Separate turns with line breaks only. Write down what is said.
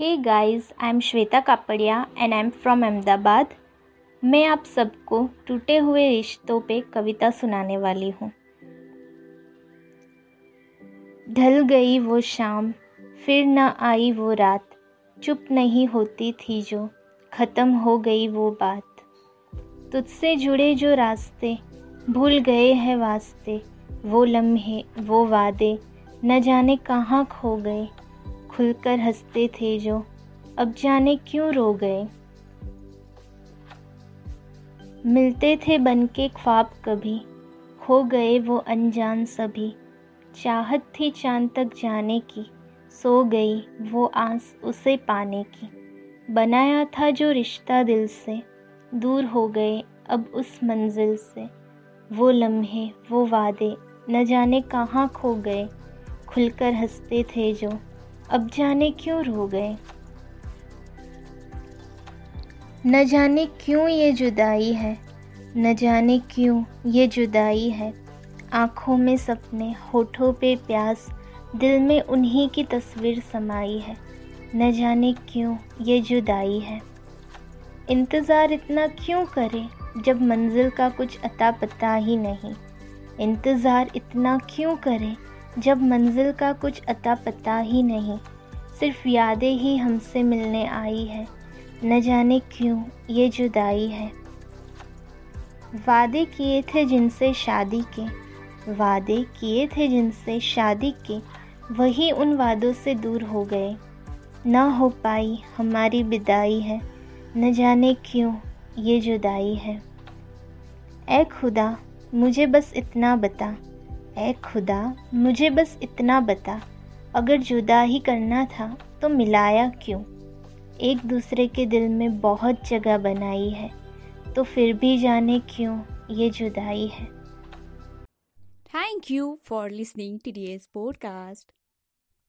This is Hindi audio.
Hey guys I am Shweta Kapadia and I am from Ahmedabad मैं आप सबको टूटे हुए रिश्तों पे कविता सुनाने वाली हूँ। ढल गई वो शाम, फिर न आई वो रात। चुप नहीं होती थी जो, ख़त्म हो गई वो बात। तुझसे जुड़े जो रास्ते, भूल गए हैं वास्ते। वो लम्हे, वो वादे, न जाने कहाँ खो गए। खुलकर हँसते थे जो अब जाने क्यों रो गए। मिलते थे बन के ख्वाब कभी, खो गए वो अनजान सभी। चाहत थी चाँद तक जाने की, सो गई वो आस उसे पाने की। बनाया था जो रिश्ता दिल से, दूर हो गए अब उस मंजिल से। वो लम्हे, वो वादे, न जाने कहाँ खो गए। खुलकर हँसते थे जो अब जाने क्यों रो गए? न जाने क्यों ये जुदाई है, न जाने क्यों ये जुदाई है। आँखों में सपने, होठों पे प्यास, दिल में उन्हीं की तस्वीर समाई है। न जाने क्यों ये जुदाई है। इंतज़ार इतना क्यों करे जब मंजिल का कुछ अता पता ही नहीं? इंतज़ार इतना क्यों करें जब मंजिल का कुछ अता पता ही नहीं, सिर्फ़ यादें ही हमसे मिलने आई है। न जाने क्यों ये जुदाई है। वादे किए थे जिनसे शादी के, वादे किए थे जिनसे शादी के, वही उन वादों से दूर हो गए। ना हो पाई हमारी विदाई है, न जाने क्यों ये जुदाई है। ए खुदा, मुझे बस इतना बता। ए खुदा, मुझे बस इतना बता। अगर जुदा ही करना था तो मिलाया क्यों? एक दूसरे के दिल में बहुत जगह बनाई है तो फिर भी जाने क्यों ये जुदाई है?
Thank you for listening to podcast